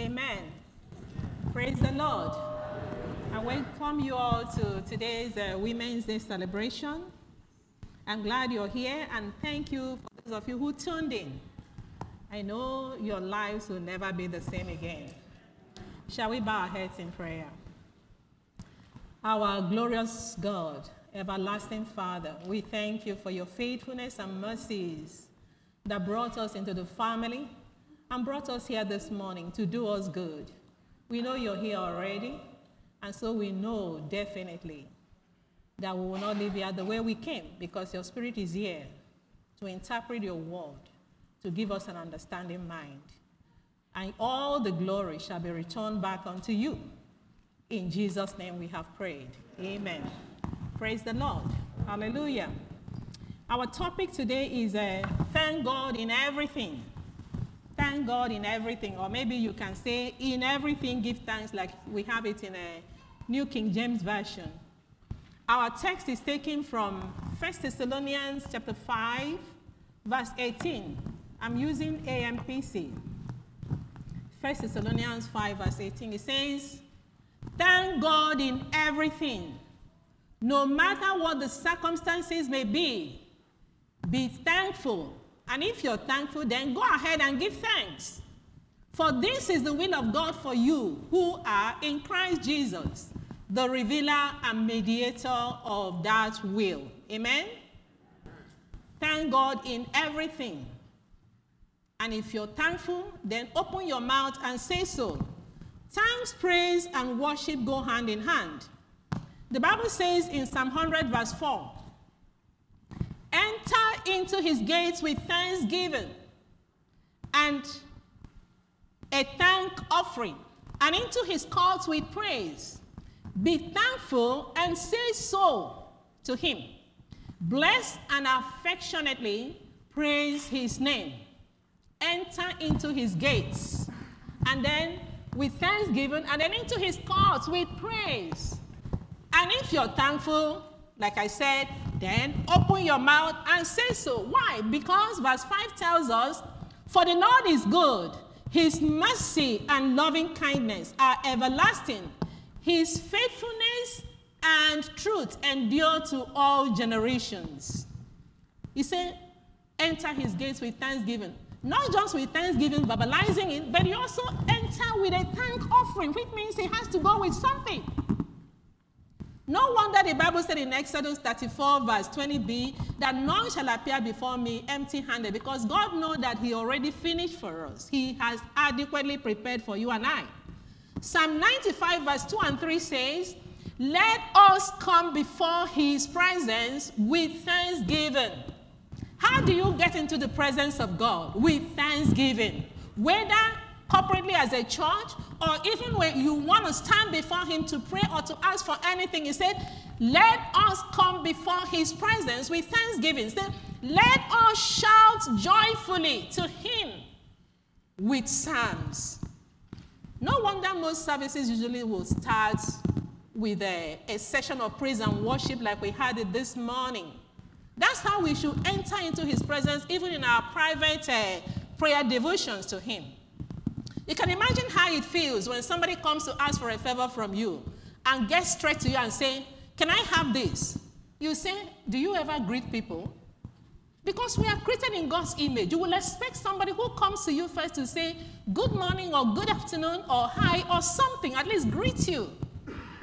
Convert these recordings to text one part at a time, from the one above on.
Amen. Praise the Lord. I welcome you all to today's uh, Women's Day celebration. I'm glad you're here and thank you for those of you who tuned in. I know your lives will never be the same again. Shall we bow our heads in prayer? Our glorious God, everlasting Father, we thank you for your faithfulness and mercies that brought us into the family and brought us here this morning to do us good. We know you're here already, and so we know definitely that we will not leave here the way we came because your Spirit is here to interpret your word, to give us an understanding mind. And all the glory shall be returned back unto you. In Jesus' name we have prayed. Amen. Praise the Lord. Hallelujah. Our topic today is uh, thank God in everything. Thank God in everything. Or maybe you can say, in everything, give thanks, like we have it in a New King James Version. Our text is taken from 1 Thessalonians chapter 5, verse 18. I'm using AMPC. 1 Thessalonians 5, verse 18. It says, Thank God in everything, no matter what the circumstances may be. Be thankful. And if you're thankful, then go ahead and give thanks. For this is the will of God for you who are in Christ Jesus, the revealer and mediator of that will. Amen? Thank God in everything. And if you're thankful, then open your mouth and say so. Thanks, praise, and worship go hand in hand. The Bible says in Psalm 100, verse 4 Enter into his gates with thanksgiving and a thank offering, and into his courts with praise. Be thankful and say so to him. Bless and affectionately praise his name. Enter into his gates, and then with thanksgiving, and then into his courts with praise. And if you're thankful, like I said, then open your mouth and say so. Why? Because verse 5 tells us, For the Lord is good, his mercy and loving kindness are everlasting, his faithfulness and truth endure to all generations. He said, Enter his gates with thanksgiving. Not just with thanksgiving, verbalizing it, but you also enter with a thank offering, which means he has to go with something. No wonder the Bible said in Exodus 34, verse 20b, that none shall appear before me empty handed, because God knows that He already finished for us. He has adequately prepared for you and I. Psalm 95, verse 2 and 3 says, Let us come before His presence with thanksgiving. How do you get into the presence of God? With thanksgiving. Whether corporately as a church, or even when you want to stand before Him to pray or to ask for anything, He said, Let us come before His presence with thanksgiving. Said, Let us shout joyfully to Him with psalms. No wonder most services usually will start with a, a session of praise and worship like we had it this morning. That's how we should enter into His presence, even in our private uh, prayer devotions to Him. You can imagine how it feels when somebody comes to ask for a favor from you and gets straight to you and say, Can I have this? You say, Do you ever greet people? Because we are created in God's image. You will expect somebody who comes to you first to say, Good morning, or good afternoon, or hi, or something, at least greet you,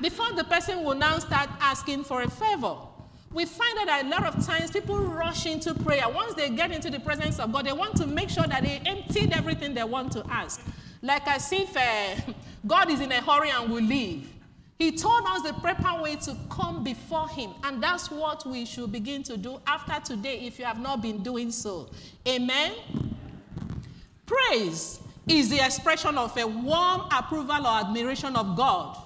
before the person will now start asking for a favor. We find that a lot of times people rush into prayer. Once they get into the presence of God, they want to make sure that they emptied everything they want to ask like as if uh, God is in a hurry and will leave. He told us the proper way to come before Him, and that's what we should begin to do after today if you have not been doing so. Amen? Praise is the expression of a warm approval or admiration of God.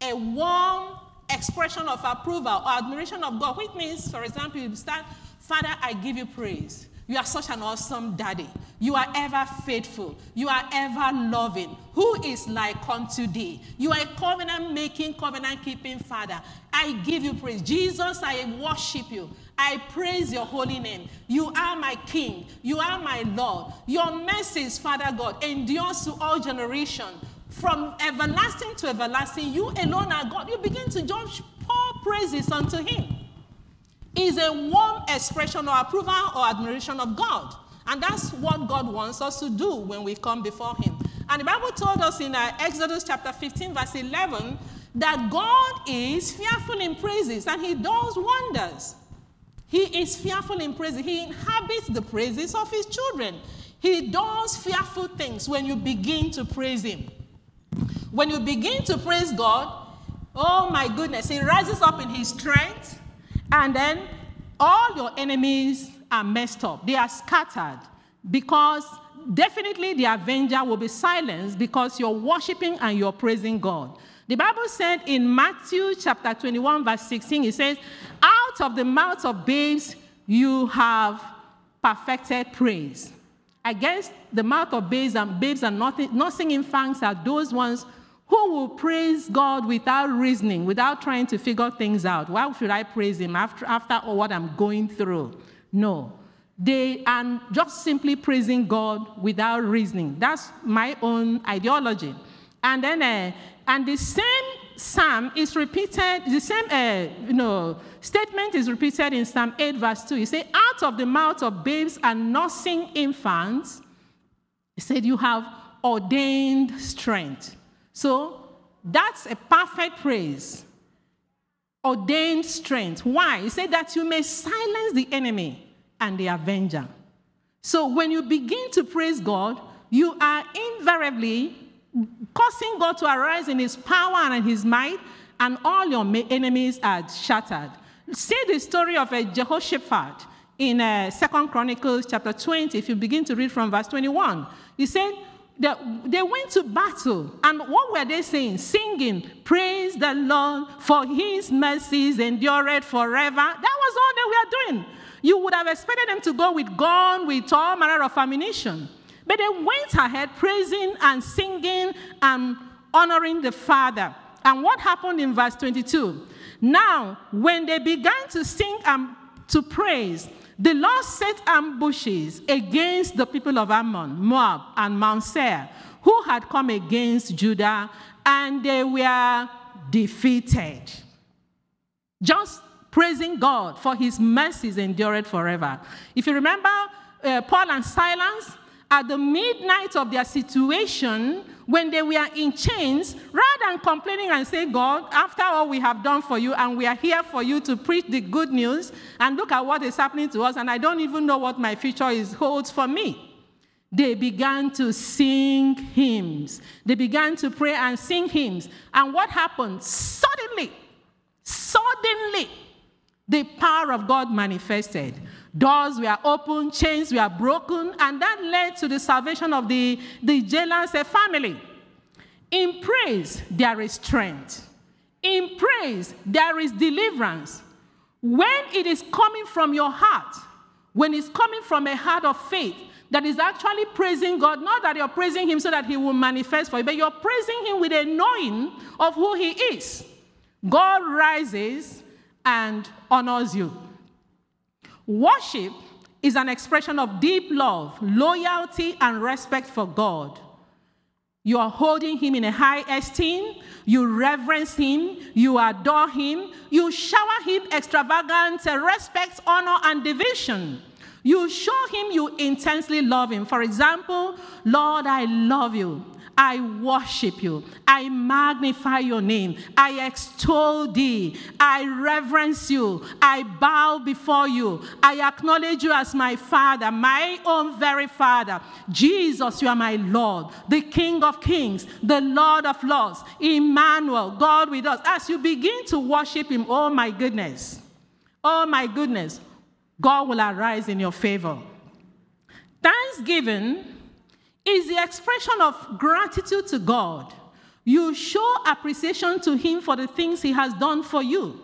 A warm expression of approval or admiration of God, which means, for example, you start, Father, I give you praise. You are such an awesome daddy. You are ever faithful. You are ever loving. Who is like unto thee? You are a covenant making, covenant keeping father. I give you praise. Jesus, I worship you. I praise your holy name. You are my King. You are my Lord. Your mercies, Father God, endures to all generation. From everlasting to everlasting, you alone are God. You begin to just pour praises unto Him. Is a warm expression or approval or admiration of God. And that's what God wants us to do when we come before Him. And the Bible told us in uh, Exodus chapter 15, verse 11, that God is fearful in praises and He does wonders. He is fearful in praises. He inhabits the praises of his children. He does fearful things when you begin to praise him. When you begin to praise God, oh my goodness, he rises up in his strength, and then all your enemies are messed up. They are scattered because definitely the avenger will be silenced because you're worshiping and you're praising God. The Bible said in Matthew chapter 21, verse 16, it says, Out of the mouth of babes you have perfected praise. Guess the mouth of babes and babes and nothing, not singing fangs are those ones who will praise God without reasoning, without trying to figure things out. Why should I praise Him after, after what I'm going through? No. They are just simply praising God without reasoning. That's my own ideology. And then uh, and the same psalm is repeated, the same uh, you know, statement is repeated in Psalm 8, verse 2. He said, Out of the mouth of babes and nursing infants, he said, You have ordained strength. So that's a perfect praise. Ordained strength. Why? He said that you may silence the enemy and the avenger. So when you begin to praise God, you are invariably causing God to arise in his power and in his might, and all your enemies are shattered. See the story of a uh, Jehoshaphat in uh, Second Chronicles chapter 20, if you begin to read from verse 21. He said, that they went to battle, and what were they saying? Singing, Praise the Lord, for his mercies endureth forever. That was all they were doing. You would have expected them to go with gun, with all manner of ammunition. But they went ahead praising and singing and honoring the Father. And what happened in verse 22? Now, when they began to sing and to praise, the Lord set ambushes against the people of Ammon, Moab, and Mount Seir, who had come against Judah, and they were defeated. Just praising God for his mercies endured forever. If you remember uh, Paul and Silas, at the midnight of their situation, when they were in chains, rather than complaining and say, God, after all we have done for you, and we are here for you to preach the good news, and look at what is happening to us, and I don't even know what my future is holds for me. They began to sing hymns. They began to pray and sing hymns. And what happened? Suddenly, suddenly, the power of God manifested. Doors were opened, chains were broken, and that led to the salvation of the, the jailer's eh, family. In praise, there is strength. In praise, there is deliverance. When it is coming from your heart, when it's coming from a heart of faith, that is actually praising God, not that you're praising Him so that He will manifest for you, but you're praising Him with a knowing of who He is. God rises and honors you. Worship is an expression of deep love, loyalty, and respect for God. You are holding him in a high esteem, you reverence him, you adore him, you shower him extravagant respect, honor, and devotion. You show him you intensely love him. For example, Lord, I love you. I worship you. I magnify your name. I extol thee. I reverence you. I bow before you. I acknowledge you as my Father, my own very Father. Jesus, you are my Lord, the King of kings, the Lord of lords, Emmanuel, God with us. As you begin to worship him, oh my goodness, oh my goodness, God will arise in your favor. Thanksgiving is the expression of gratitude to God. You show appreciation to Him for the things He has done for you.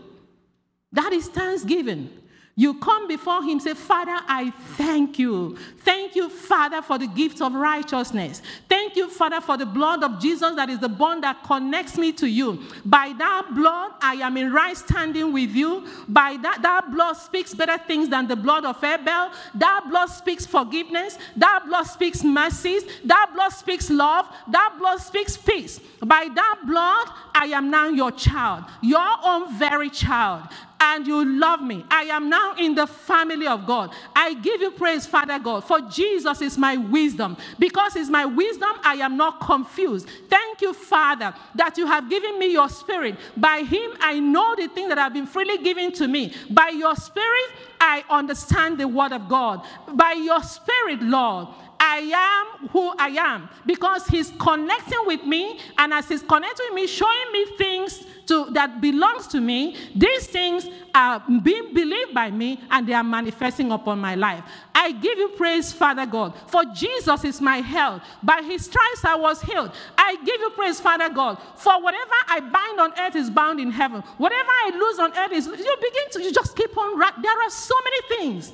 That is thanksgiving. You come before Him, say, Father, I thank you. Thank you, Father, for the gift of righteousness. Thank you, Father, for the blood of Jesus that is the bond that connects me to you. By that blood, I am in right standing with you. By that, that blood speaks better things than the blood of Abel. That blood speaks forgiveness. That blood speaks mercies. That blood speaks love. That blood speaks peace. By that blood, I am now your child, your own very child and you love me. I am now in the family of God. I give you praise, Father God, for Jesus is my wisdom. Because it's my wisdom, I am not confused. Thank you, Father, that you have given me your spirit. By him, I know the things that have been freely given to me. By your spirit, I understand the word of God. By your spirit, Lord, I am who I am because he's connecting with me, and as he's connecting with me, showing me things to, that belongs to me, these things are being believed by me and they are manifesting upon my life. I give you praise, Father God, for Jesus is my health. By his stripes I was healed. I give you praise, Father God, for whatever I bind on earth is bound in heaven. Whatever I lose on earth is, you begin to, you just keep on, there are so many things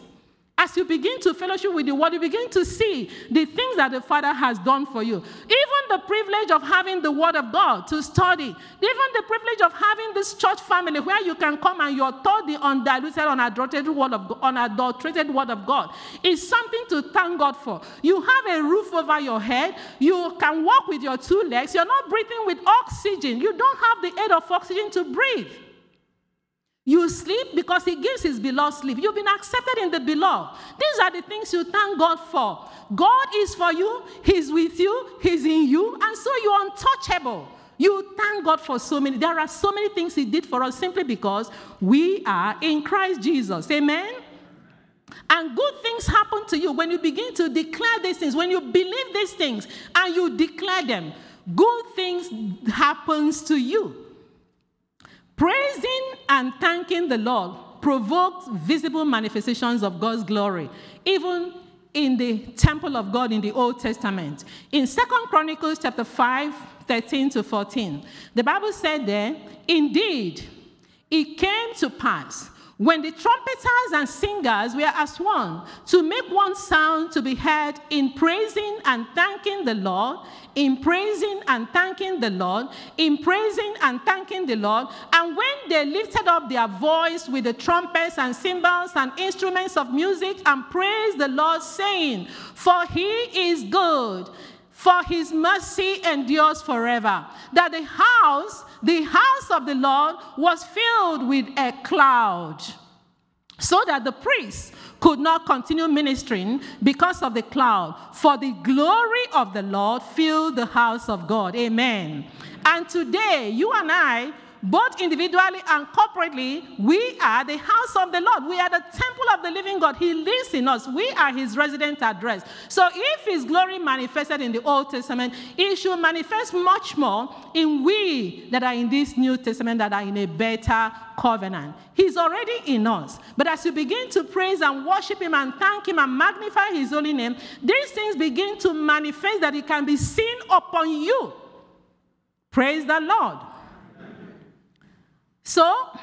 as you begin to fellowship with the word, you begin to see the things that the Father has done for you. Even the privilege of having the word of God to study, even the privilege of having this church family where you can come and you're taught the undiluted, unadulterated word of, unadulterated word of God is something to thank God for. You have a roof over your head. You can walk with your two legs. You're not breathing with oxygen. You don't have the aid of oxygen to breathe. You sleep because He gives His beloved sleep. You've been accepted in the beloved. These are the things you thank God for. God is for you, He's with you, He's in you, and so you're untouchable. You thank God for so many. There are so many things He did for us simply because we are in Christ Jesus. Amen? And good things happen to you when you begin to declare these things, when you believe these things and you declare them. Good things happens to you. Praising and thanking the Lord provokes visible manifestations of God's glory, even in the temple of God in the Old Testament. In Second Chronicles chapter 5, 13 to 14, the Bible said there, Indeed, it came to pass when the trumpeters and singers were as one, to make one sound to be heard in praising and thanking the Lord, in praising and thanking the Lord, in praising and thanking the Lord. And when they lifted up their voice with the trumpets and cymbals and instruments of music and praised the Lord, saying, For he is good for his mercy endures forever. That the house, the house of the Lord, was filled with a cloud, so that the priests could not continue ministering because of the cloud. For the glory of the Lord filled the house of God. Amen. And today, you and I both individually and corporately, we are the house of the Lord. We are the temple of the living God. He lives in us. We are his resident address. So if his glory manifested in the Old Testament, it should manifest much more in we that are in this New Testament that are in a better covenant. He's already in us. But as you begin to praise and worship him and thank him and magnify his holy name, these things begin to manifest that it can be seen upon you. Praise the Lord. So,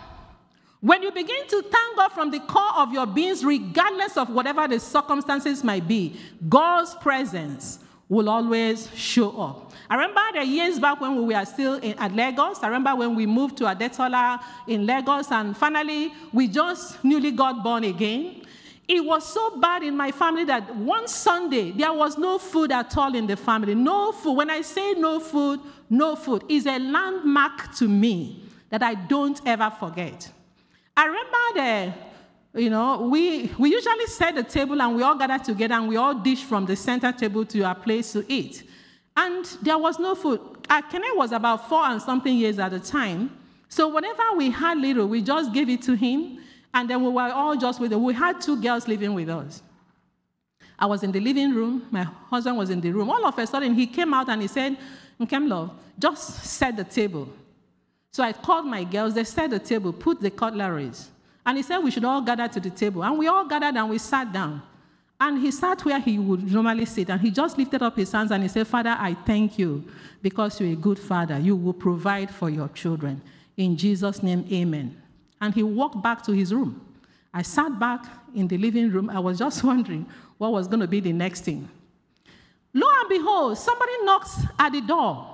when you begin to thank God from the core of your beings, regardless of whatever the circumstances might be, God's presence will always show up. I remember the years back when we were still in, at Lagos. I remember when we moved to Adetola in Lagos, and finally we just newly got born again. It was so bad in my family that one Sunday there was no food at all in the family. No food. When I say no food, no food is a landmark to me that I don't ever forget. I remember the, you know, we, we usually set the table and we all gather together and we all dish from the center table to our place to eat. And there was no food. Uh, Kenneth was about four and something years at the time. So whenever we had little, we just gave it to him. And then we were all just with him. We had two girls living with us. I was in the living room. My husband was in the room. All of a sudden, he came out and he said, Nkemlo, just set the table. So I called my girls, they set the table, put the cutleries. And he said we should all gather to the table. And we all gathered and we sat down. And he sat where he would normally sit. And he just lifted up his hands and he said, Father, I thank you because you're a good father. You will provide for your children. In Jesus' name, amen. And he walked back to his room. I sat back in the living room. I was just wondering what was going to be the next thing. Lo and behold, somebody knocks at the door.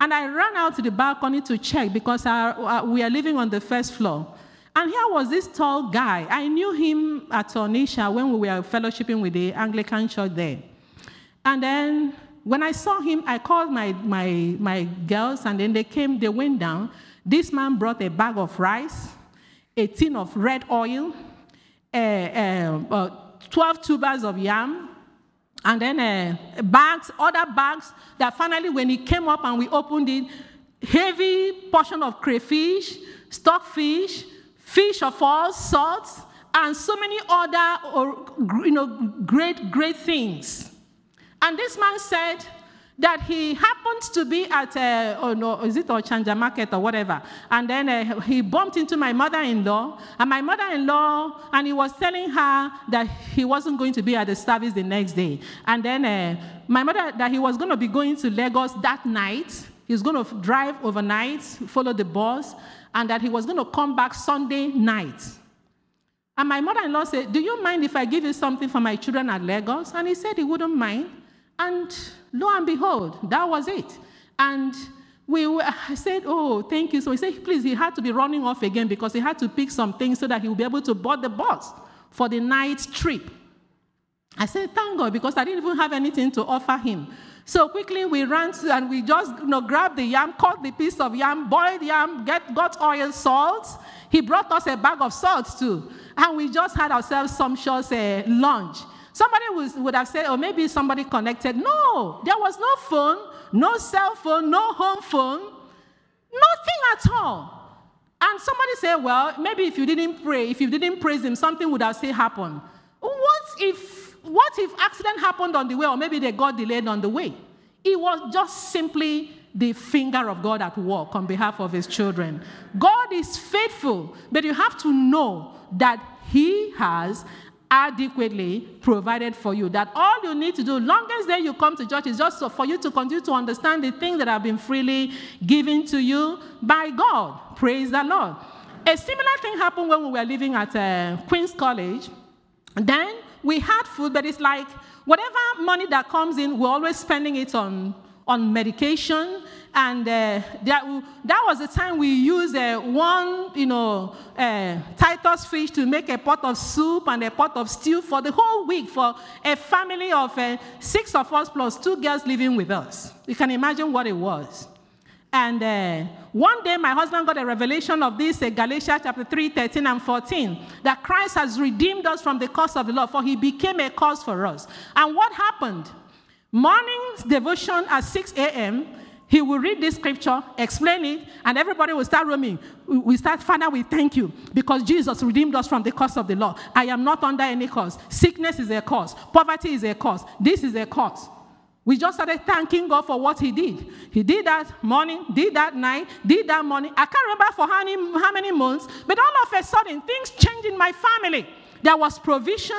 And I ran out to the balcony to check because our, uh, we are living on the first floor. And here was this tall guy. I knew him at Onitsha when we were fellowshipping with the Anglican church there. And then when I saw him, I called my, my, my girls, and then they came, they went down. This man brought a bag of rice, a tin of red oil, uh, uh, 12 tubers of yam, and then uh, bags, other bags that finally, when he came up and we opened it, heavy portion of crayfish, stockfish, fish of all sorts, and so many other you know, great, great things. And this man said that he happened to be at, uh, oh no, is it Ochanja Market or whatever? And then uh, he bumped into my mother in law, and my mother in law, and he was telling her that he wasn't going to be at the service the next day. And then uh, my mother, that he was going to be going to Lagos that night. He's going to drive overnight, follow the bus, and that he was going to come back Sunday night. And my mother in law said, Do you mind if I give you something for my children at Lagos? And he said he wouldn't mind. And lo and behold, that was it. And we were, I said, Oh, thank you. So he said, Please, he had to be running off again because he had to pick some things so that he would be able to board the bus for the night trip. I said, Thank God, because I didn't even have anything to offer him. So quickly we ran to, and we just you know, grabbed the yam, cut the piece of yam, boiled yam, get, got oil, salt. He brought us a bag of salt too. And we just had ourselves sumptuous uh, lunch. Somebody was, would have said, or oh, maybe somebody connected. No, there was no phone, no cell phone, no home phone, nothing at all. And somebody said, well, maybe if you didn't pray, if you didn't praise him, something would have still happened. What if what if accident happened on the way, or maybe they got delayed on the way? It was just simply the finger of God at work on behalf of his children. God is faithful, but you have to know that he has adequately provided for you. That all you need to do, longest day you come to church, is just for you to continue to understand the things that have been freely given to you by God. Praise the Lord. A similar thing happened when we were living at uh, Queen's College. Then we had food, but it's like whatever money that comes in, we're always spending it on, on medication. And uh, that, that was the time we used uh, one, you know, uh, Titus fish to make a pot of soup and a pot of stew for the whole week for a family of uh, six of us plus two girls living with us. You can imagine what it was. And uh, one day, my husband got a revelation of this, uh, Galatians chapter 3, 13 and 14, that Christ has redeemed us from the curse of the law, for he became a curse for us. And what happened? Morning devotion at 6 a.m., he will read this scripture, explain it, and everybody will start roaming. We start, Father, we thank you because Jesus redeemed us from the curse of the law. I am not under any curse. Sickness is a curse. Poverty is a curse. This is a curse. We just started thanking God for what He did. He did that morning, did that night, did that morning. I can't remember for how many, how many months, but all of a sudden, things changed in my family. There was provision,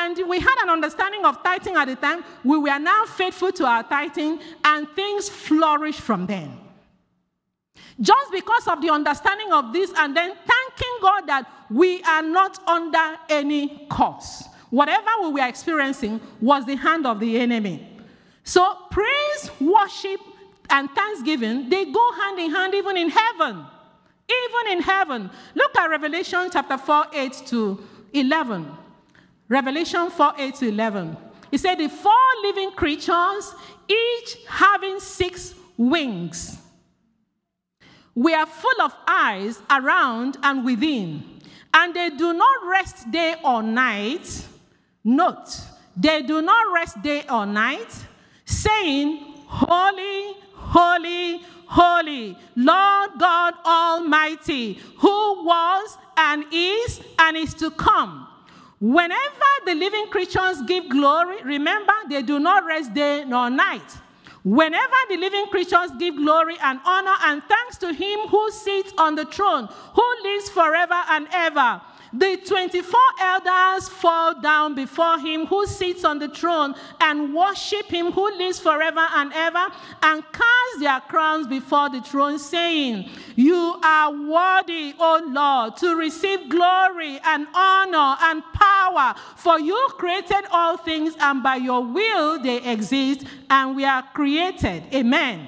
and we had an understanding of tithing at the time. We were now faithful to our tithing, and things flourished from then. Just because of the understanding of this, and then thanking God that we are not under any curse. Whatever we were experiencing was the hand of the enemy. So praise, worship, and thanksgiving, they go hand in hand even in heaven. Even in heaven. Look at Revelation chapter 4, 8 to 11. Revelation 4, 8 to 11. He said, The four living creatures, each having six wings, were full of eyes around and within, and they do not rest day or night. Note, they do not rest day or night saying, Holy, holy, holy, Lord God Almighty, who was and is and is to come. Whenever the living creatures give glory, remember they do not rest day nor night. Whenever the living creatures give glory and honor and thanks to him who sits on the throne, who lives forever and ever, The 24 elders fall down before him who sits on the throne and worship him who lives forever and ever and cast their crowns before the throne, saying, You are worthy, O Lord, to receive glory and honor and power, for you created all things, and by your will they exist, and we are created. Amen.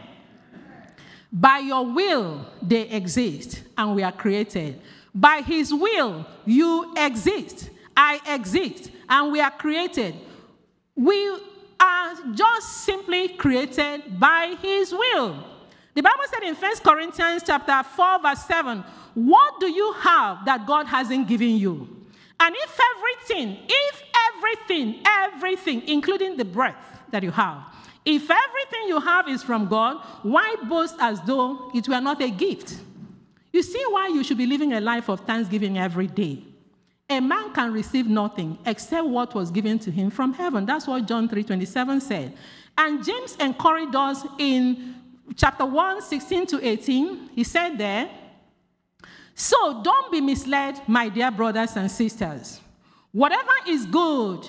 By your will they exist, and we are created. By his will, you exist. I exist. And we are created. We are just simply created by his will. The Bible said in 1 Corinthians chapter 4, verse 7, what do you have that God hasn't given you? And if everything, if everything, everything, including the breath that you have, if everything you have is from God, why boast as though it were not a gift? You see why you should be living a life of thanksgiving every day. A man can receive nothing except what was given to him from heaven. That's what John 3:27 said. And James encouraged us in chapter 1, 16 to 18. He said there, So don't be misled, my dear brothers and sisters. Whatever is good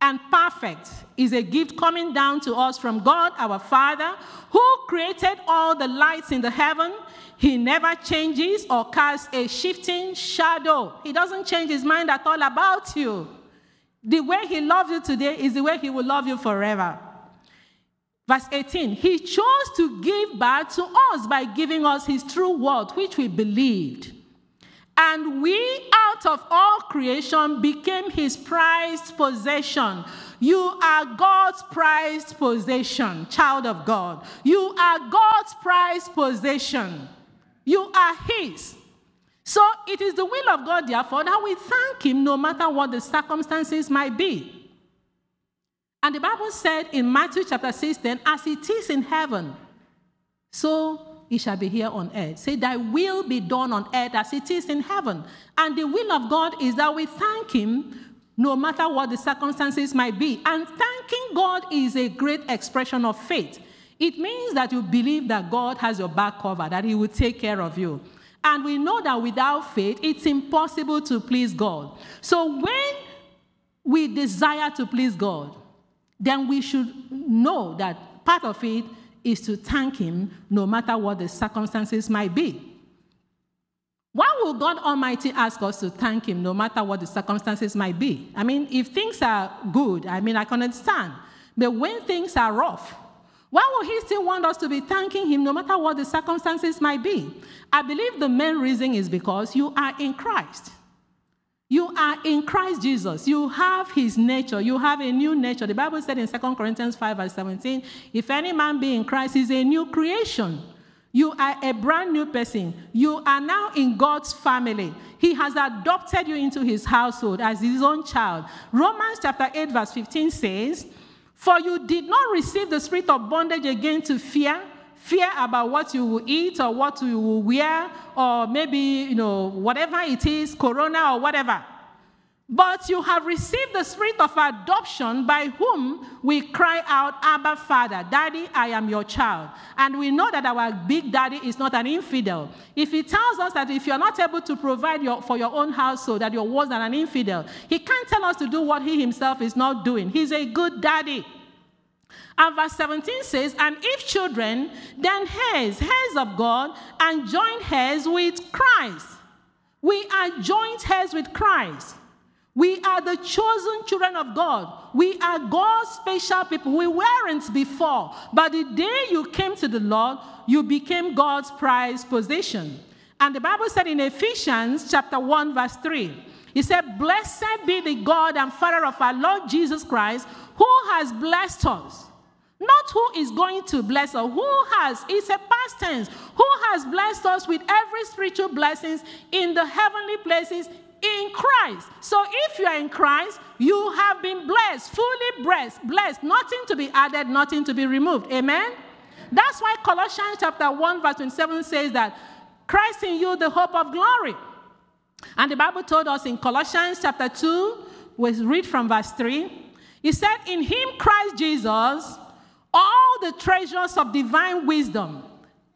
and perfect is a gift coming down to us from God our Father, who created all the lights in the heaven he never changes or casts a shifting shadow. He doesn't change his mind at all about you. The way he loves you today is the way he will love you forever. Verse 18, he chose to give back to us by giving us his true word, which we believed. And we, out of all creation, became his prized possession. You are God's prized possession, child of God. You are God's prized possession. You are His. So it is the will of God, therefore, that we thank Him no matter what the circumstances might be. And the Bible said in Matthew chapter 16, as it is in heaven, so it shall be here on earth. Say, Thy will be done on earth as it is in heaven. And the will of God is that we thank Him no matter what the circumstances might be. And thanking God is a great expression of faith. It means that you believe that God has your back covered, that He will take care of you. And we know that without faith, it's impossible to please God. So when we desire to please God, then we should know that part of it is to thank Him no matter what the circumstances might be. Why will God Almighty ask us to thank Him no matter what the circumstances might be? I mean, if things are good, I mean, I can understand. But when things are rough, why would he still want us to be thanking him no matter what the circumstances might be? I believe the main reason is because you are in Christ. You are in Christ Jesus. You have his nature. You have a new nature. The Bible said in 2 Corinthians 5, verse 17, if any man be in Christ, he's a new creation. You are a brand new person. You are now in God's family. He has adopted you into his household as his own child. Romans chapter 8, verse 15 says, for you did not receive the spirit of bondage again to fear, fear about what you will eat or what you will wear, or maybe, you know, whatever it is, corona or whatever. But you have received the spirit of adoption by whom we cry out, Abba, Father, Daddy, I am your child. And we know that our big daddy is not an infidel. If he tells us that if you're not able to provide your, for your own household, that you're worse than an infidel, he can't tell us to do what he himself is not doing. He's a good daddy. And verse 17 says, And if children, then heirs, heirs of God, and joint heirs with Christ. We are joint heirs with Christ. We are the chosen children of God. We are God's special people. We weren't before, but the day you came to the Lord, you became God's prized possession. And the Bible said in Ephesians chapter 1, verse 3, he said, Blessed be the God and Father of our Lord Jesus Christ, who has blessed us not who is going to bless us, who has, it's a past tense, who has blessed us with every spiritual blessings in the heavenly places in Christ. So if you are in Christ, you have been blessed, fully blessed, blessed, nothing to be added, nothing to be removed. Amen? That's why Colossians chapter 1, verse 27 says that Christ in you, the hope of glory. And the Bible told us in Colossians chapter 2, we read from verse 3, he said, In him, Christ Jesus, all the treasures of divine wisdom,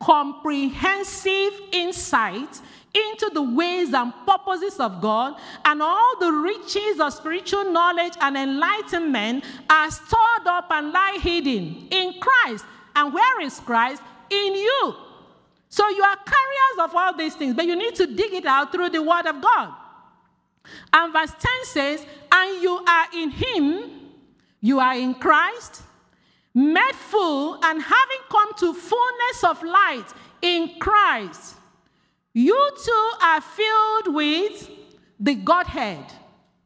comprehensive insight into the ways and purposes of God, and all the riches of spiritual knowledge and enlightenment are stored up and lie hidden in Christ. And where is Christ? In you. So you are carriers of all these things, but you need to dig it out through the Word of God. And verse 10 says, And you are in Him, you are in Christ, made full, and having come to fullness of light in Christ you too are filled with the Godhead.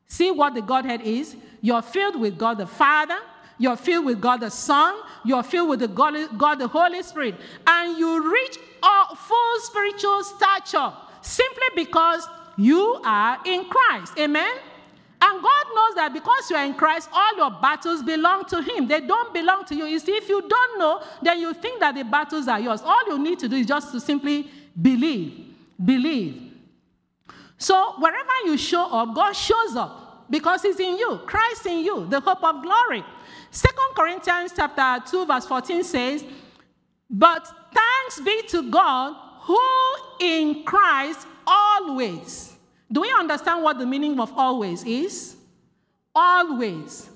See what the Godhead is? You're filled with God the Father, you're filled with God the Son, you're filled with the God, God the Holy Spirit, and you reach a full spiritual stature simply because you are in Christ. Amen? And God knows that because you are in Christ, all your battles belong to Him. They don't belong to you. You see, if you don't know, then you think that the battles are yours. All you need to do is just to simply believe. Believe. So wherever you show up, God shows up because He's in you, Christ in you, the hope of glory. Second Corinthians chapter 2, verse 14 says, But thanks be to God who in Christ always. Do we understand what the meaning of always is? Always.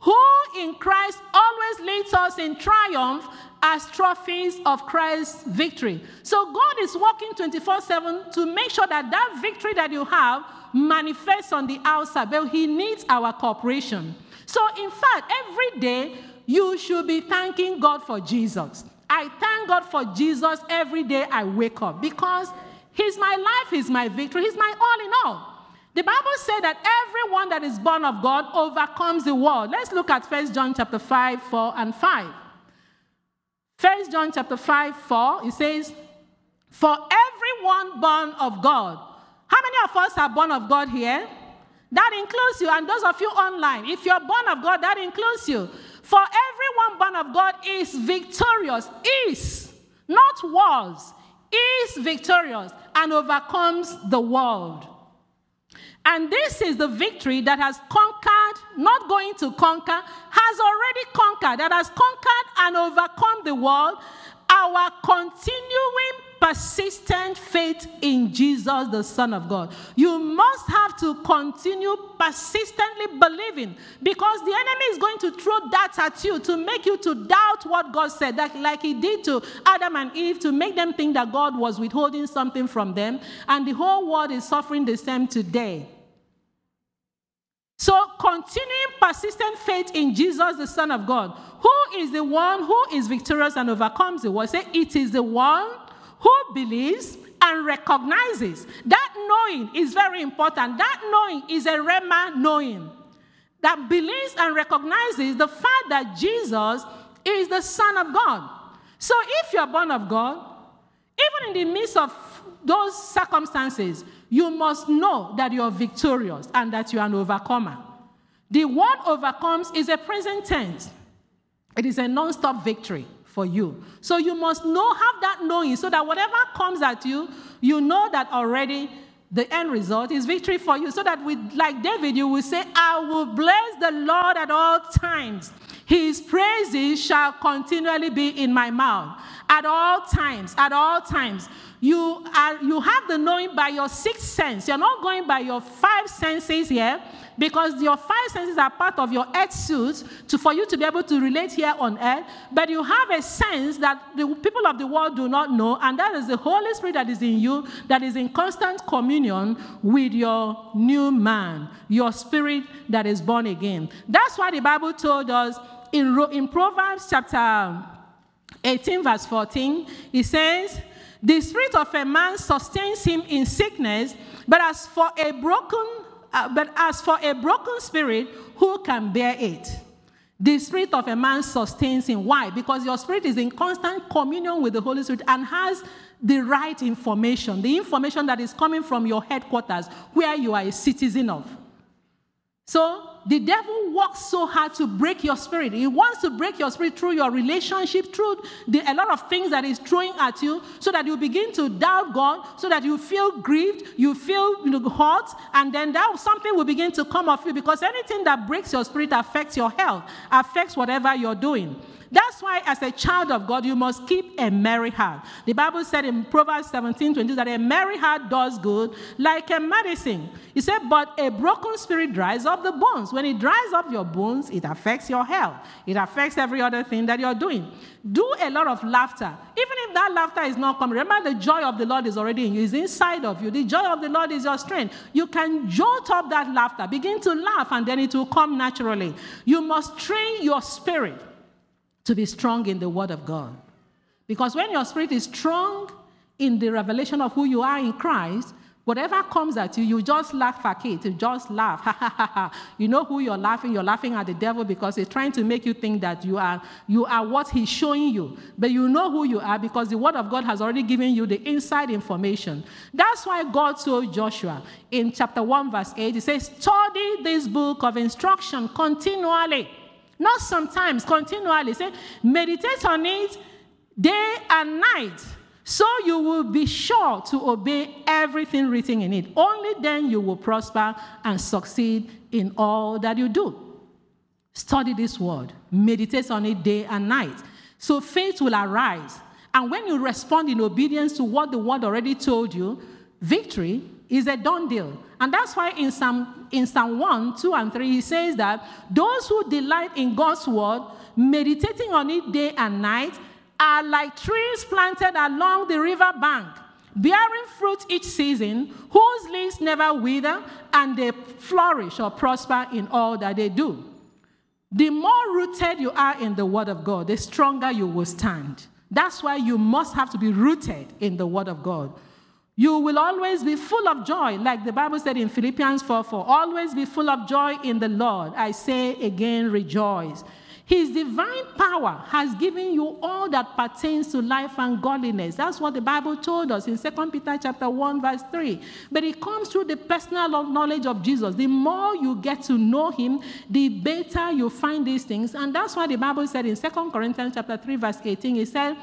Who in Christ always leads us in triumph as trophies of Christ's victory. So God is working 24 7 to make sure that that victory that you have manifests on the outside, but He needs our cooperation. So, in fact, every day you should be thanking God for Jesus. I thank God for Jesus every day I wake up because He's my life, He's my victory, He's my all in all. The Bible said that everyone that is born of God overcomes the world. Let's look at 1 John chapter 5, 4, and 5. First John chapter 5, 4, it says, For everyone born of God. How many of us are born of God here? That includes you, and those of you online. If you're born of God, that includes you. For everyone born of God is victorious, is, not was, is victorious and overcomes the world. And this is the victory that has conquered, not going to conquer, has already conquered, that has conquered and overcome the world. Our continuing persistent faith in Jesus, the Son of God. You must have to continue persistently believing because the enemy is going to throw darts at you to make you to doubt what God said, like, like he did to Adam and Eve, to make them think that God was withholding something from them. And the whole world is suffering the same today. So, continuing persistent faith in Jesus, the Son of God, who is the one who is victorious and overcomes the world. Say, it is the one who believes and recognizes. That knowing is very important. That knowing is a rhema knowing that believes and recognizes the fact that Jesus is the Son of God. So, if you're born of God, even in the midst of those circumstances, you must know that you're victorious and that you're an overcomer. The word overcomes is a present tense, it is a non stop victory for you. So you must know, have that knowing, so that whatever comes at you, you know that already the end result is victory for you. So that with like David, you will say, I will bless the Lord at all times. His praises shall continually be in my mouth. At all times, at all times. You, are, you have the knowing by your sixth sense. You're not going by your five senses here because your five senses are part of your earth suit to, for you to be able to relate here on earth. But you have a sense that the people of the world do not know, and that is the Holy Spirit that is in you, that is in constant communion with your new man, your spirit that is born again. That's why the Bible told us in, in Proverbs chapter 18, verse 14, he says, the spirit of a man sustains him in sickness, but as for a broken, uh, but as for a broken spirit, who can bear it? The spirit of a man sustains him. Why? Because your spirit is in constant communion with the Holy Spirit and has the right information, the information that is coming from your headquarters, where you are a citizen of. So the devil works so hard to break your spirit. He wants to break your spirit through your relationship, through the, a lot of things that he's throwing at you, so that you begin to doubt God, so that you feel grieved, you feel you know, hurt, and then that something will begin to come off you because anything that breaks your spirit affects your health, affects whatever you're doing. That's why, as a child of God, you must keep a merry heart. The Bible said in Proverbs 17 20 that a merry heart does good like a medicine. He said, But a broken spirit dries up the bones. When it dries up your bones, it affects your health, it affects every other thing that you're doing. Do a lot of laughter. Even if that laughter is not coming, remember the joy of the Lord is already in you, is inside of you. The joy of the Lord is your strength. You can jolt up that laughter, begin to laugh, and then it will come naturally. You must train your spirit to be strong in the Word of God. Because when your spirit is strong in the revelation of who you are in Christ, Whatever comes at you, you just laugh at it. You just laugh. You know who you're laughing? You're laughing at the devil because he's trying to make you think that you are, you are what he's showing you. But you know who you are because the word of God has already given you the inside information. That's why God told Joshua in chapter 1, verse 8, he says, Study this book of instruction continually. Not sometimes, continually. Say, meditate on it day and night so you will be sure to obey everything written in it. Only then you will prosper and succeed in all that you do. Study this word, meditate on it day and night. So faith will arise. And when you respond in obedience to what the word already told you, victory is a done deal. And that's why in Psalm, in Psalm 1, 2, and 3, he says that those who delight in God's word, meditating on it day and night, are like trees planted along the river bank, bearing fruit each season, whose leaves never wither, and they flourish or prosper in all that they do. The more rooted you are in the Word of God, the stronger you will stand. That's why you must have to be rooted in the Word of God. You will always be full of joy, like the Bible said in Philippians 4 4. Always be full of joy in the Lord. I say again, rejoice. His divine power has given you all that pertains to life and godliness. That's what the Bible told us in 2 Peter chapter 1, verse 3. But it comes through the personal knowledge of Jesus. The more you get to know him, the better you find these things. And that's why the Bible said in 2 Corinthians chapter 3, verse 18, it said,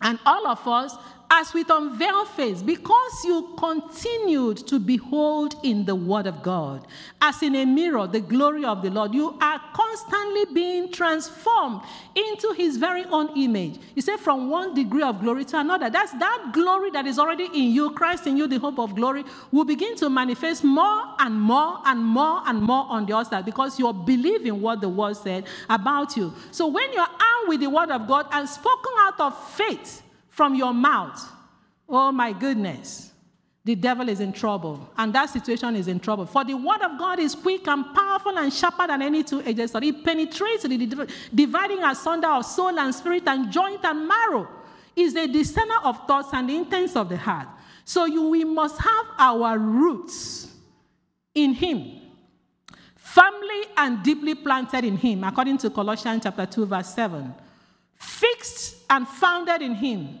and all of us as with unveiled face, because you continued to behold in the Word of God, as in a mirror, the glory of the Lord, you are constantly being transformed into His very own image. You say, from one degree of glory to another. That's that glory that is already in you, Christ in you, the hope of glory, will begin to manifest more and more and more and more on the outside because you're believing what the Word said about you. So when you're armed with the Word of God and spoken out of faith, from your mouth, oh my goodness, the devil is in trouble. And that situation is in trouble. For the word of God is quick and powerful and sharper than any two edged sword. It penetrates the dividing asunder of soul and spirit and joint and marrow. Is a discerner of thoughts and the intents of the heart. So you, we must have our roots in Him, firmly and deeply planted in Him, according to Colossians chapter 2, verse 7. Fixed and founded in Him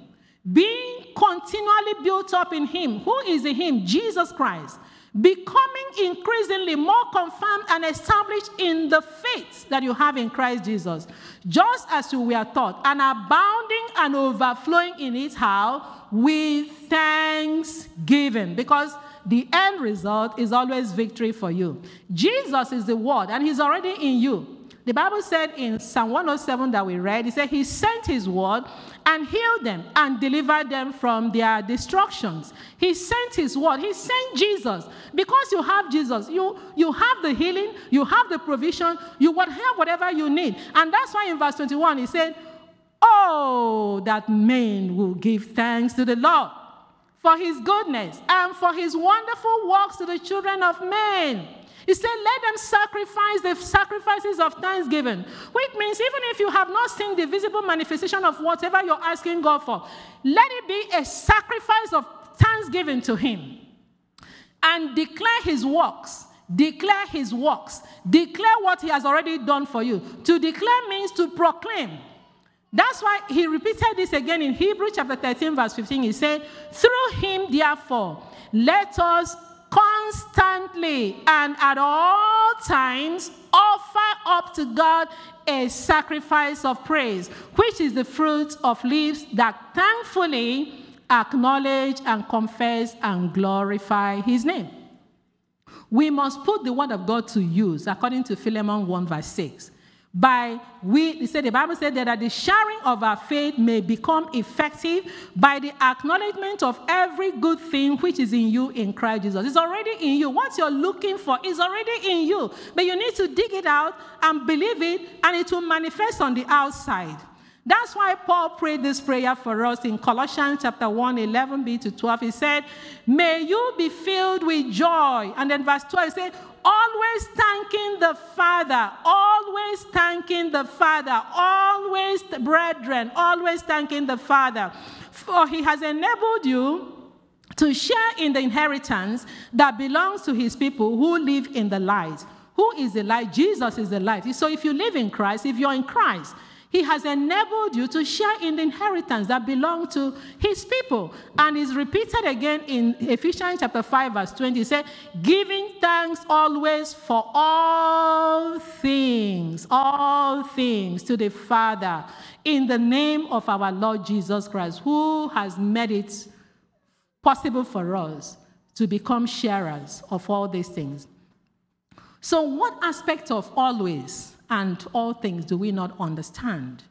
being continually built up in Him. Who is the Him? Jesus Christ. Becoming increasingly more confirmed and established in the faith that you have in Christ Jesus, just as you were taught, and abounding and overflowing in it, how? With thanksgiving. Because the end result is always victory for you. Jesus is the Word, and He's already in you. The Bible said in Psalm 107 that we read, He said, He sent His word and healed them and delivered them from their destructions. He sent His word. He sent Jesus. Because you have Jesus, you, you have the healing, you have the provision, you will have whatever you need. And that's why in verse 21 He said, Oh, that men will give thanks to the Lord for His goodness and for His wonderful works to the children of men. He said, Let them sacrifice the sacrifices of thanksgiving, which means even if you have not seen the visible manifestation of whatever you're asking God for, let it be a sacrifice of thanksgiving to Him and declare His works. Declare His works. Declare what He has already done for you. To declare means to proclaim. That's why he repeated this again in Hebrew chapter 13, verse 15. He said, Through him, therefore, let us constantly and at all times offer up to God a sacrifice of praise, which is the fruit of lips that thankfully acknowledge and confess and glorify his name. We must put the word of God to use according to Philemon 1 verse 6. By we said the bible said that the sharing of our faith may become effective by the acknowledgement of every good thing which is in you in christ jesus it's already in you what you're looking for is already in you but you need to dig it out and believe it and it will manifest on the outside that's why Paul prayed this prayer for us in Colossians chapter 1, 11b to 12. He said, May you be filled with joy. And then verse 12, he said, Always thanking the Father, always thanking the Father, always, brethren, always thanking the Father. For he has enabled you to share in the inheritance that belongs to his people who live in the light. Who is the light? Jesus is the light. So if you live in Christ, if you're in Christ, he has enabled you to share in the inheritance that belongs to his people. And is repeated again in Ephesians chapter 5, verse 20. He said, giving thanks always for all things, all things to the Father in the name of our Lord Jesus Christ, who has made it possible for us to become sharers of all these things. So, what aspect of always? And all things do we not understand?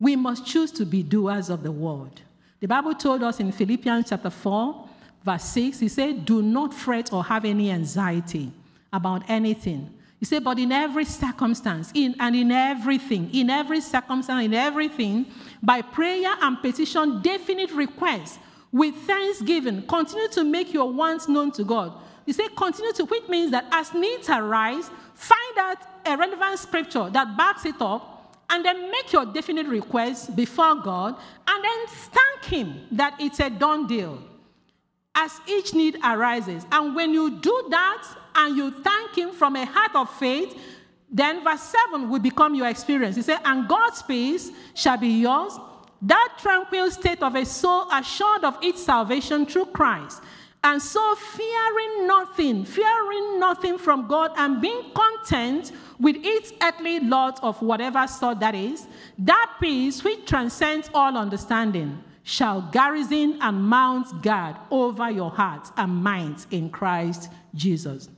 We must choose to be doers of the word. The Bible told us in Philippians chapter 4, verse 6, he said, Do not fret or have any anxiety about anything. He said, But in every circumstance, in, and in everything, in every circumstance, in everything, by prayer and petition, definite requests, with thanksgiving, continue to make your wants known to God. He said, Continue to, which means that as needs arise, find out a relevant scripture that backs it up, and then make your definite request before God, and then thank Him that it's a done deal as each need arises. And when you do that and you thank Him from a heart of faith, then verse 7 will become your experience. He said, And God's peace shall be yours, that tranquil state of a soul assured of its salvation through Christ. And so, fearing nothing, fearing nothing from God, and being content with its earthly lot of whatever sort that is, that peace which transcends all understanding shall garrison and mount guard over your hearts and minds in Christ Jesus.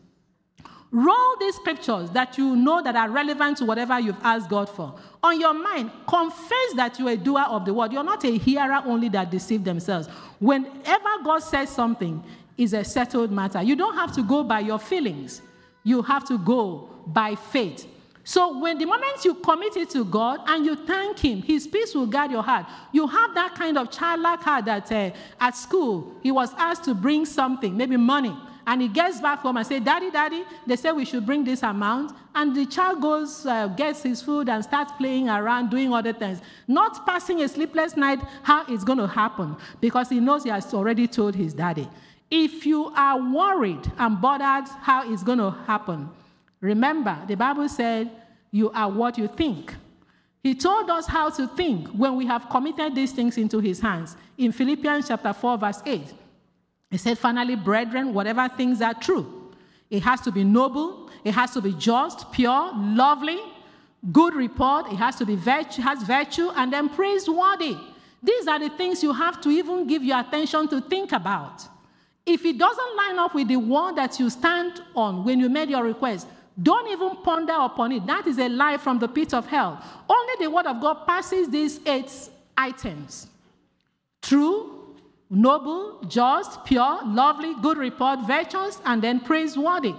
Roll these scriptures that you know that are relevant to whatever you've asked God for on your mind. Confess that you're a doer of the word. You're not a hearer only that deceive themselves. Whenever God says something, is a settled matter. You don't have to go by your feelings. You have to go by faith. So when the moment you commit it to God and you thank Him, His peace will guard your heart. You have that kind of childlike heart that uh, at school he was asked to bring something, maybe money, and he gets back home and says, "Daddy, Daddy," they say we should bring this amount, and the child goes, uh, gets his food and starts playing around, doing other things, not passing a sleepless night. How it's going to happen because he knows he has already told his daddy. If you are worried and bothered how it's going to happen, remember the Bible said you are what you think. He told us how to think when we have committed these things into his hands. In Philippians chapter 4, verse 8, he said, Finally, brethren, whatever things are true, it has to be noble, it has to be just, pure, lovely, good report, it has to be virtue, has virtue, and then praiseworthy. These are the things you have to even give your attention to think about. If it doesn't line up with the word that you stand on when you made your request, don't even ponder upon it. That is a lie from the pit of hell. Only the word of God passes these eight items true, noble, just, pure, lovely, good report, virtuous, and then praiseworthy.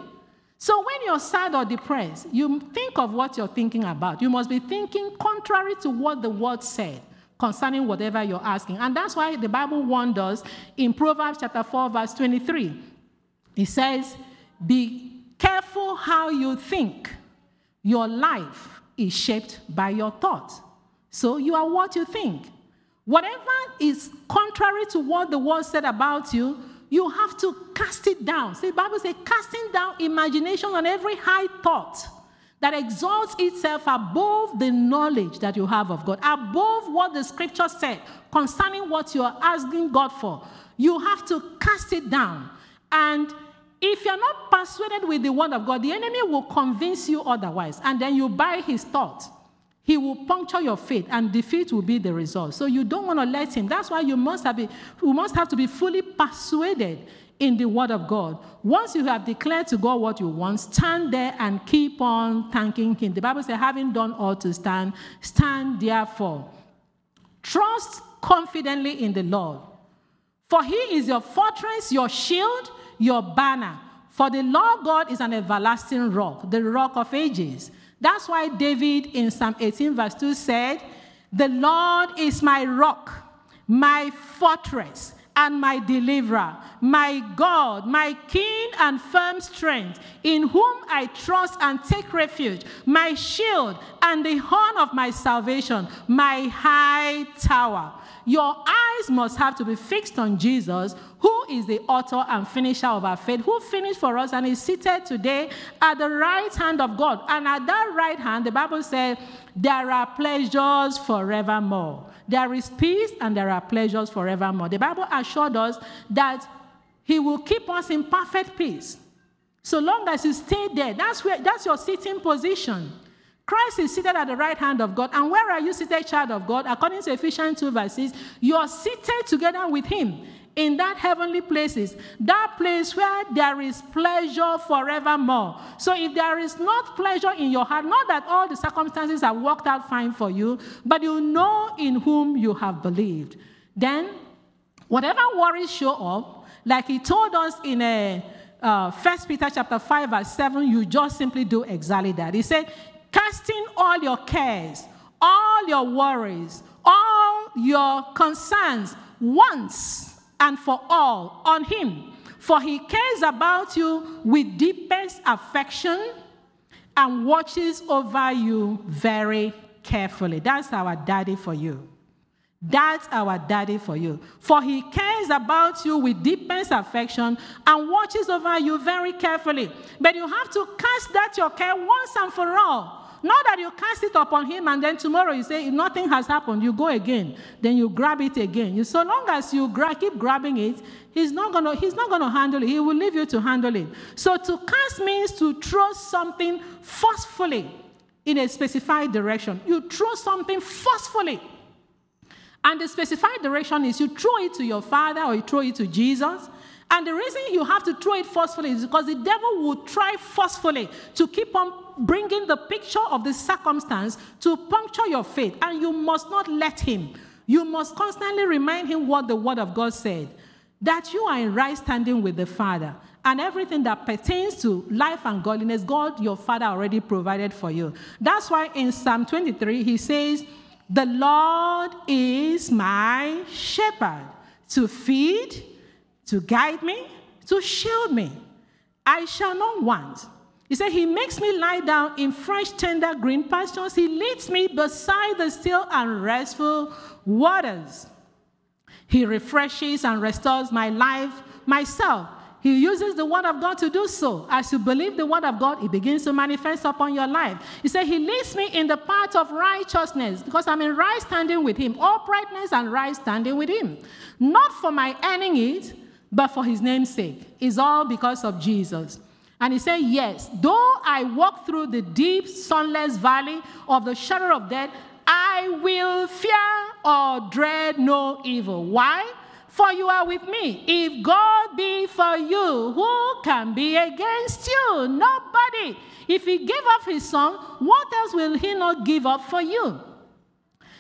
So when you're sad or depressed, you think of what you're thinking about. You must be thinking contrary to what the word said concerning whatever you're asking. And that's why the Bible warned us in Proverbs chapter 4, verse 23. It says, Be careful how you think. Your life is shaped by your thoughts. So you are what you think. Whatever is contrary to what the word said about you, you have to cast it down. See, Bible says, casting down imagination on every high thought that exalts itself above the knowledge that you have of God, above what the scripture said concerning what you are asking God for. You have to cast it down. And if you're not persuaded with the word of God, the enemy will convince you otherwise, and then you buy his thought. He will puncture your faith and defeat will be the result. So you don't want to let him. That's why you must have, be, you must have to be fully persuaded in the word of God. Once you have declared to God what you want, stand there and keep on thanking him. The Bible says, having done all to stand, stand therefore. Trust confidently in the Lord. For he is your fortress, your shield, your banner. For the Lord God is an everlasting rock, the rock of ages. That's why David in Psalm 18, verse 2 said, The Lord is my rock, my fortress, and my deliverer, my God, my keen and firm strength, in whom I trust and take refuge, my shield and the horn of my salvation, my high tower. Your eyes must have to be fixed on Jesus, who is the author and finisher of our faith, who finished for us and is seated today at the right hand of God. And at that right hand, the Bible says, there are pleasures forevermore. There is peace and there are pleasures forevermore. The Bible assured us that He will keep us in perfect peace. So long as you stay there, that's, where, that's your sitting position. Christ is seated at the right hand of God. And where are you seated, child of God? According to Ephesians 2 verses, you are seated together with Him in that heavenly places, that place where there is pleasure forevermore. So if there is not pleasure in your heart, not that all the circumstances have worked out fine for you, but you know in whom you have believed, then whatever worries show up, like he told us in a uh, 1 Peter chapter 5, verse 7, you just simply do exactly that. He said, casting all your cares, all your worries, all your concerns once and for all on Him. For He cares about you with deepest affection and watches over you very carefully. That's our daddy for you. That's our daddy for you. For he cares about you with deepest affection and watches over you very carefully. But you have to cast that your care once and for all not that you cast it upon him and then tomorrow you say, nothing has happened, you go again. Then you grab it again. So long as you gra- keep grabbing it, he's not going to he's not going to handle it. He will leave you to handle it. So to cast means to throw something forcefully in a specified direction. You throw something forcefully. And the specified direction is you throw it to your father or you throw it to Jesus. And the reason you have to throw it forcefully is because the devil will try forcefully to keep on bringing the picture of the circumstance to puncture your faith. And you must not let him. You must constantly remind him what the word of God said that you are in right standing with the Father. And everything that pertains to life and godliness, God, your Father, already provided for you. That's why in Psalm 23, he says, The Lord is my shepherd to feed to guide me, to shield me. I shall not want. He said, He makes me lie down in fresh, tender green pastures. He leads me beside the still and restful waters. He refreshes and restores my life, myself. He uses the word of God to do so. As you believe the word of God, it begins to manifest upon your life. He said, He leads me in the path of righteousness because I'm in right standing with Him, uprightness and right standing with Him. Not for my earning it, but for his name's sake. It's all because of Jesus. And he said, Yes, though I walk through the deep, sunless valley of the shadow of death, I will fear or dread no evil. Why? For you are with me. If God be for you, who can be against you? Nobody. If he gave up his son, what else will he not give up for you?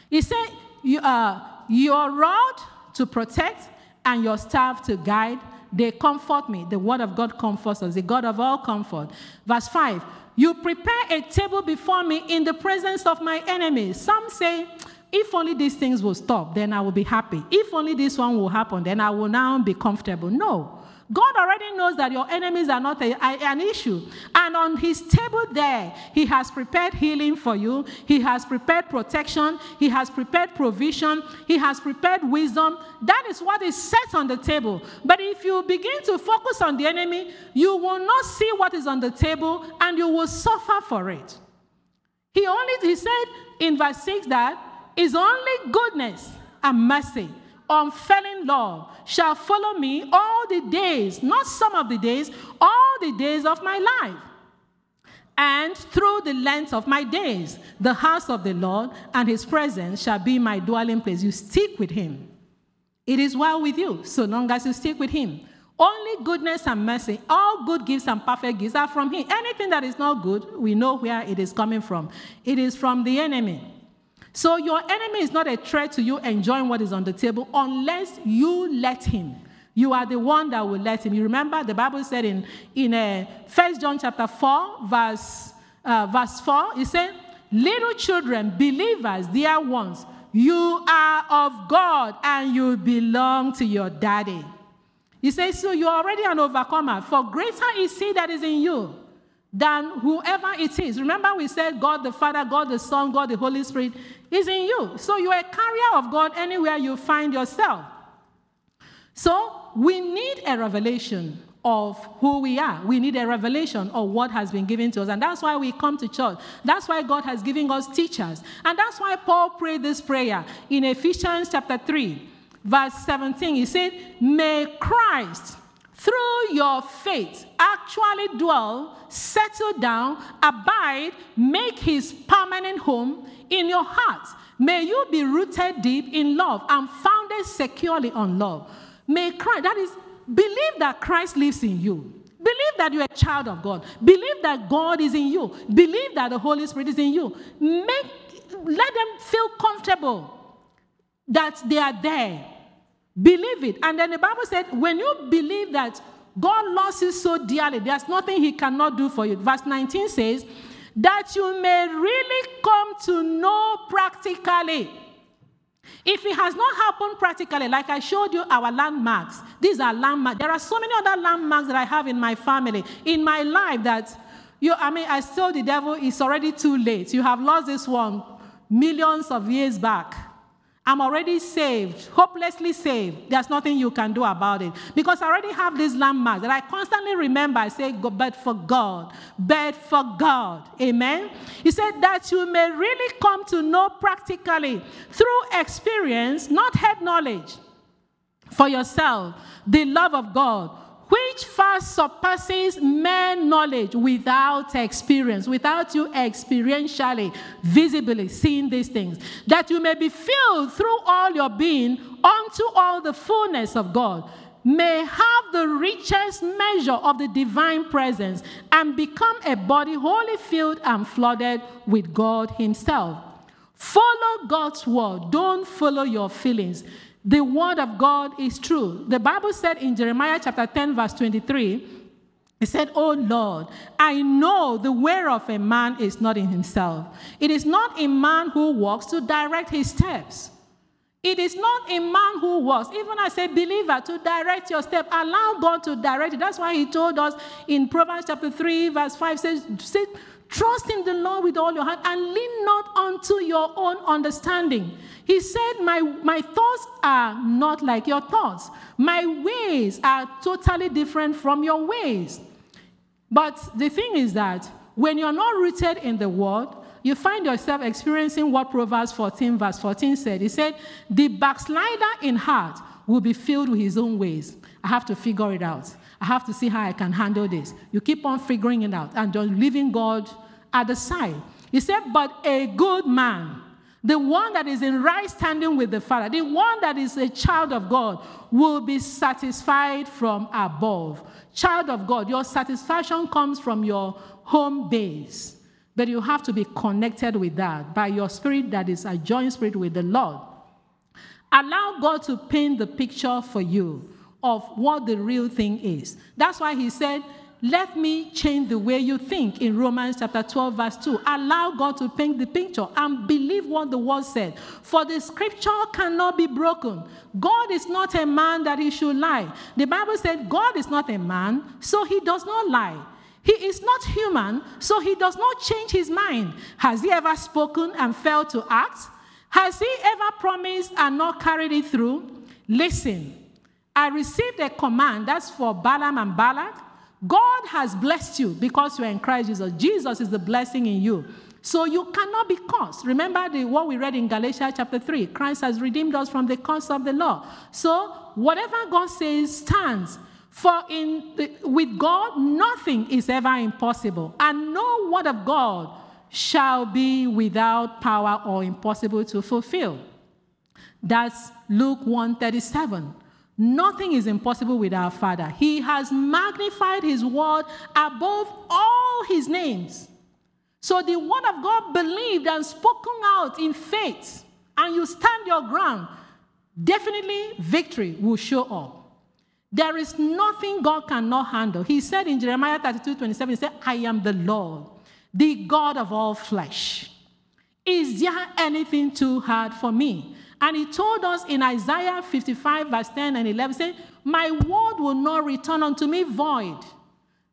He said, you, uh, Your rod to protect and your staff to guide. They comfort me. The word of God comforts us, the God of all comfort. Verse 5 You prepare a table before me in the presence of my enemies. Some say, if only these things will stop, then I will be happy. If only this one will happen, then I will now be comfortable. No. God already knows that your enemies are not a, an issue. And on his table there, he has prepared healing for you. He has prepared protection. He has prepared provision. He has prepared wisdom. That is what is set on the table. But if you begin to focus on the enemy, you will not see what is on the table and you will suffer for it. He only, he said in verse 6 that is only goodness and mercy unfailing love shall follow me all the days, not some of the days, all the days of my life. and through the length of my days, the house of the Lord and his presence shall be my dwelling place. You stick with him. It is well with you, so long as you stick with him. Only goodness and mercy, all good gifts and perfect gifts are from him. Anything that is not good, we know where it is coming from. It is from the enemy. So your enemy is not a threat to you enjoying what is on the table unless you let him. You are the one that will let him. You remember the Bible said in, in uh, 1 John chapter 4, verse, uh, verse 4, it said, Little children, believers, dear ones, you are of God and you belong to your daddy. He says, So you're already an overcomer, for greater is he that is in you than whoever it is. Remember, we said God the Father, God the Son, God the Holy Spirit is in you. So you're a carrier of God anywhere you find yourself. So we need a revelation of who we are. We need a revelation of what has been given to us. And that's why we come to church. That's why God has given us teachers. And that's why Paul prayed this prayer in Ephesians chapter 3, verse 17. He said, May Christ, through your faith, actually dwell, settle down, abide, make his permanent home in your hearts. May you be rooted deep in love and founded securely on love May Christ, that is, believe that Christ lives in you. Believe that you're a child of God. Believe that God is in you. Believe that the Holy Spirit is in you. Make, let them feel comfortable that they are there. Believe it. And then the Bible said, when you believe that God loves you so dearly, there's nothing He cannot do for you. Verse 19 says, that you may really come to know practically if it has not happened practically, like I showed you our landmarks, these are landmarks. There are so many other landmarks that I have in my family, in my life that you, I mean, I told the devil it's already too late. You have lost this one millions of years back. I'm already saved, hopelessly saved. There's nothing you can do about it. Because I already have these landmarks that I constantly remember. I say, but for God, but for God. Amen. He said that you may really come to know practically through experience, not head knowledge, for yourself, the love of God which far surpasses man knowledge without experience, without you experientially, visibly seeing these things, that you may be filled through all your being unto all the fullness of God, may have the richest measure of the divine presence, and become a body wholly filled and flooded with God Himself. Follow God's word, don't follow your feelings. The word of God is true. The Bible said in Jeremiah chapter 10, verse 23, it said, Oh Lord, I know the way of a man is not in himself. It is not a man who walks to direct his steps. It is not a man who walks, even as a believer, to direct your step. Allow God to direct you. That's why he told us in Proverbs chapter 3, verse 5 says, Trust in the Lord with all your heart and lean not unto your own understanding. He said, my, my thoughts are not like your thoughts. My ways are totally different from your ways. But the thing is that when you're not rooted in the word, you find yourself experiencing what Proverbs 14, verse 14 said. He said, The backslider in heart will be filled with his own ways. I have to figure it out. I have to see how I can handle this. You keep on figuring it out and just leaving God at the side. He said, But a good man, the one that is in right standing with the Father, the one that is a child of God, will be satisfied from above. Child of God, your satisfaction comes from your home base, but you have to be connected with that by your spirit that is a joint spirit with the Lord. Allow God to paint the picture for you of what the real thing is. That's why he said, let me change the way you think in Romans chapter 12, verse 2. Allow God to paint the picture and believe what the word said. For the scripture cannot be broken. God is not a man that he should lie. The Bible said God is not a man, so he does not lie. He is not human, so he does not change his mind. Has he ever spoken and failed to act? Has he ever promised and not carried it through? Listen, I received a command that's for Balaam and Balak God has blessed you because you are in Christ Jesus. Jesus is the blessing in you. So you cannot be cursed. Remember the, what we read in Galatians chapter 3. Christ has redeemed us from the curse of the law. So whatever God says stands. For in the, with God, nothing is ever impossible, and no word of God shall be without power or impossible to fulfill. That's Luke 137. Nothing is impossible with our Father. He has magnified His word above all His names. So the word of God believed and spoken out in faith, and you stand your ground, definitely victory will show up. There is nothing God cannot handle. He said in Jeremiah 32 27, He said, I am the Lord, the God of all flesh. Is there anything too hard for me? And he told us in Isaiah 55, verse 10 and 11, saying, My word will not return unto me void.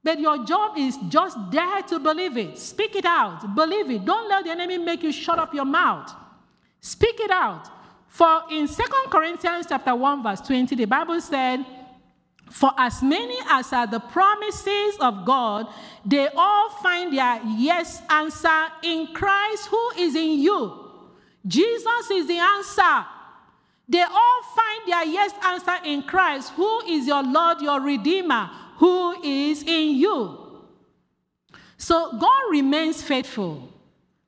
But your job is just dare to believe it. Speak it out. Believe it. Don't let the enemy make you shut up your mouth. Speak it out. For in Second Corinthians chapter 1, verse 20, the Bible said, For as many as are the promises of God, they all find their yes answer in Christ who is in you Jesus is the answer. They all find their yes answer in Christ, who is your Lord, your Redeemer, who is in you. So God remains faithful.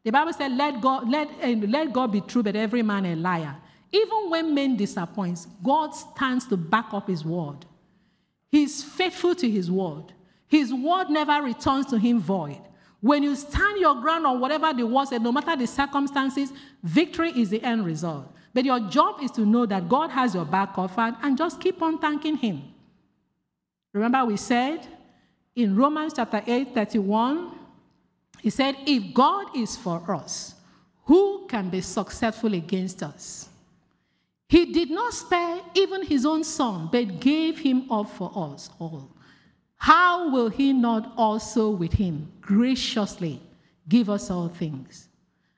The Bible said, let God, let, uh, let God be true, but every man a liar. Even when men disappoint, God stands to back up his word. He's faithful to his word. His word never returns to him void. When you stand your ground on whatever the word said, no matter the circumstances, victory is the end result. But your job is to know that God has your back covered and just keep on thanking Him. Remember, we said in Romans chapter 8, 31, He said, If God is for us, who can be successful against us? He did not spare even His own Son, but gave Him up for us all how will he not also with him graciously give us all things?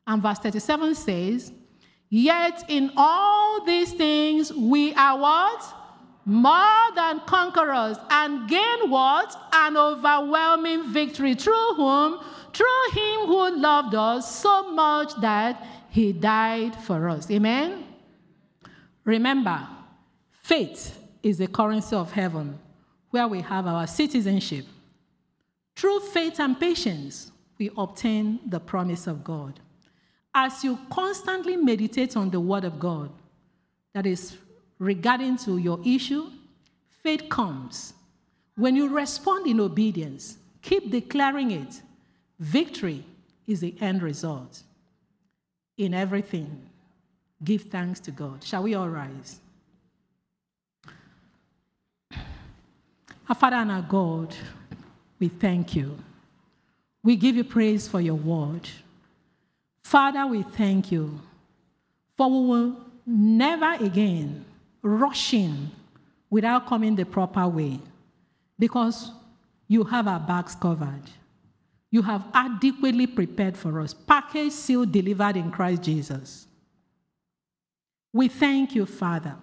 And verse 37 says, Yet in all these things we are what? More than conquerors, and gain what? An overwhelming victory through whom? Through him who loved us so much that he died for us. Amen? Remember, faith is the currency of heaven where we have our citizenship. Through faith and patience, we obtain the promise of God. As you constantly meditate on the Word of God, that is regarding to your issue, faith comes. When you respond in obedience, keep declaring it. Victory is the end result. In everything, give thanks to God. Shall we all rise? Our Father and our God, we thank you. We give you praise for your word. Father, we thank you. For we will never again rush in without coming the proper way. Because you have our backs covered. You have adequately prepared for us, package, sealed, delivered in Christ Jesus. We thank you, Father,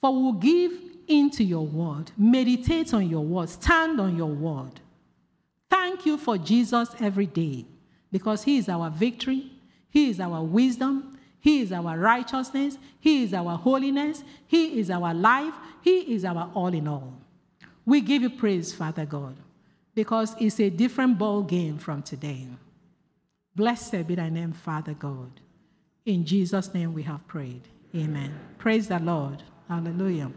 for we will give into your word, meditate on your word, stand on your word. Thank you for Jesus every day. Because he is our victory, he is our wisdom, he is our righteousness, he is our holiness, he is our life, he is our all in all. We give you praise, Father God, because it's a different ball game from today. Blessed be thy name, Father God. In Jesus' name we have prayed. Amen. Praise the Lord. Hallelujah.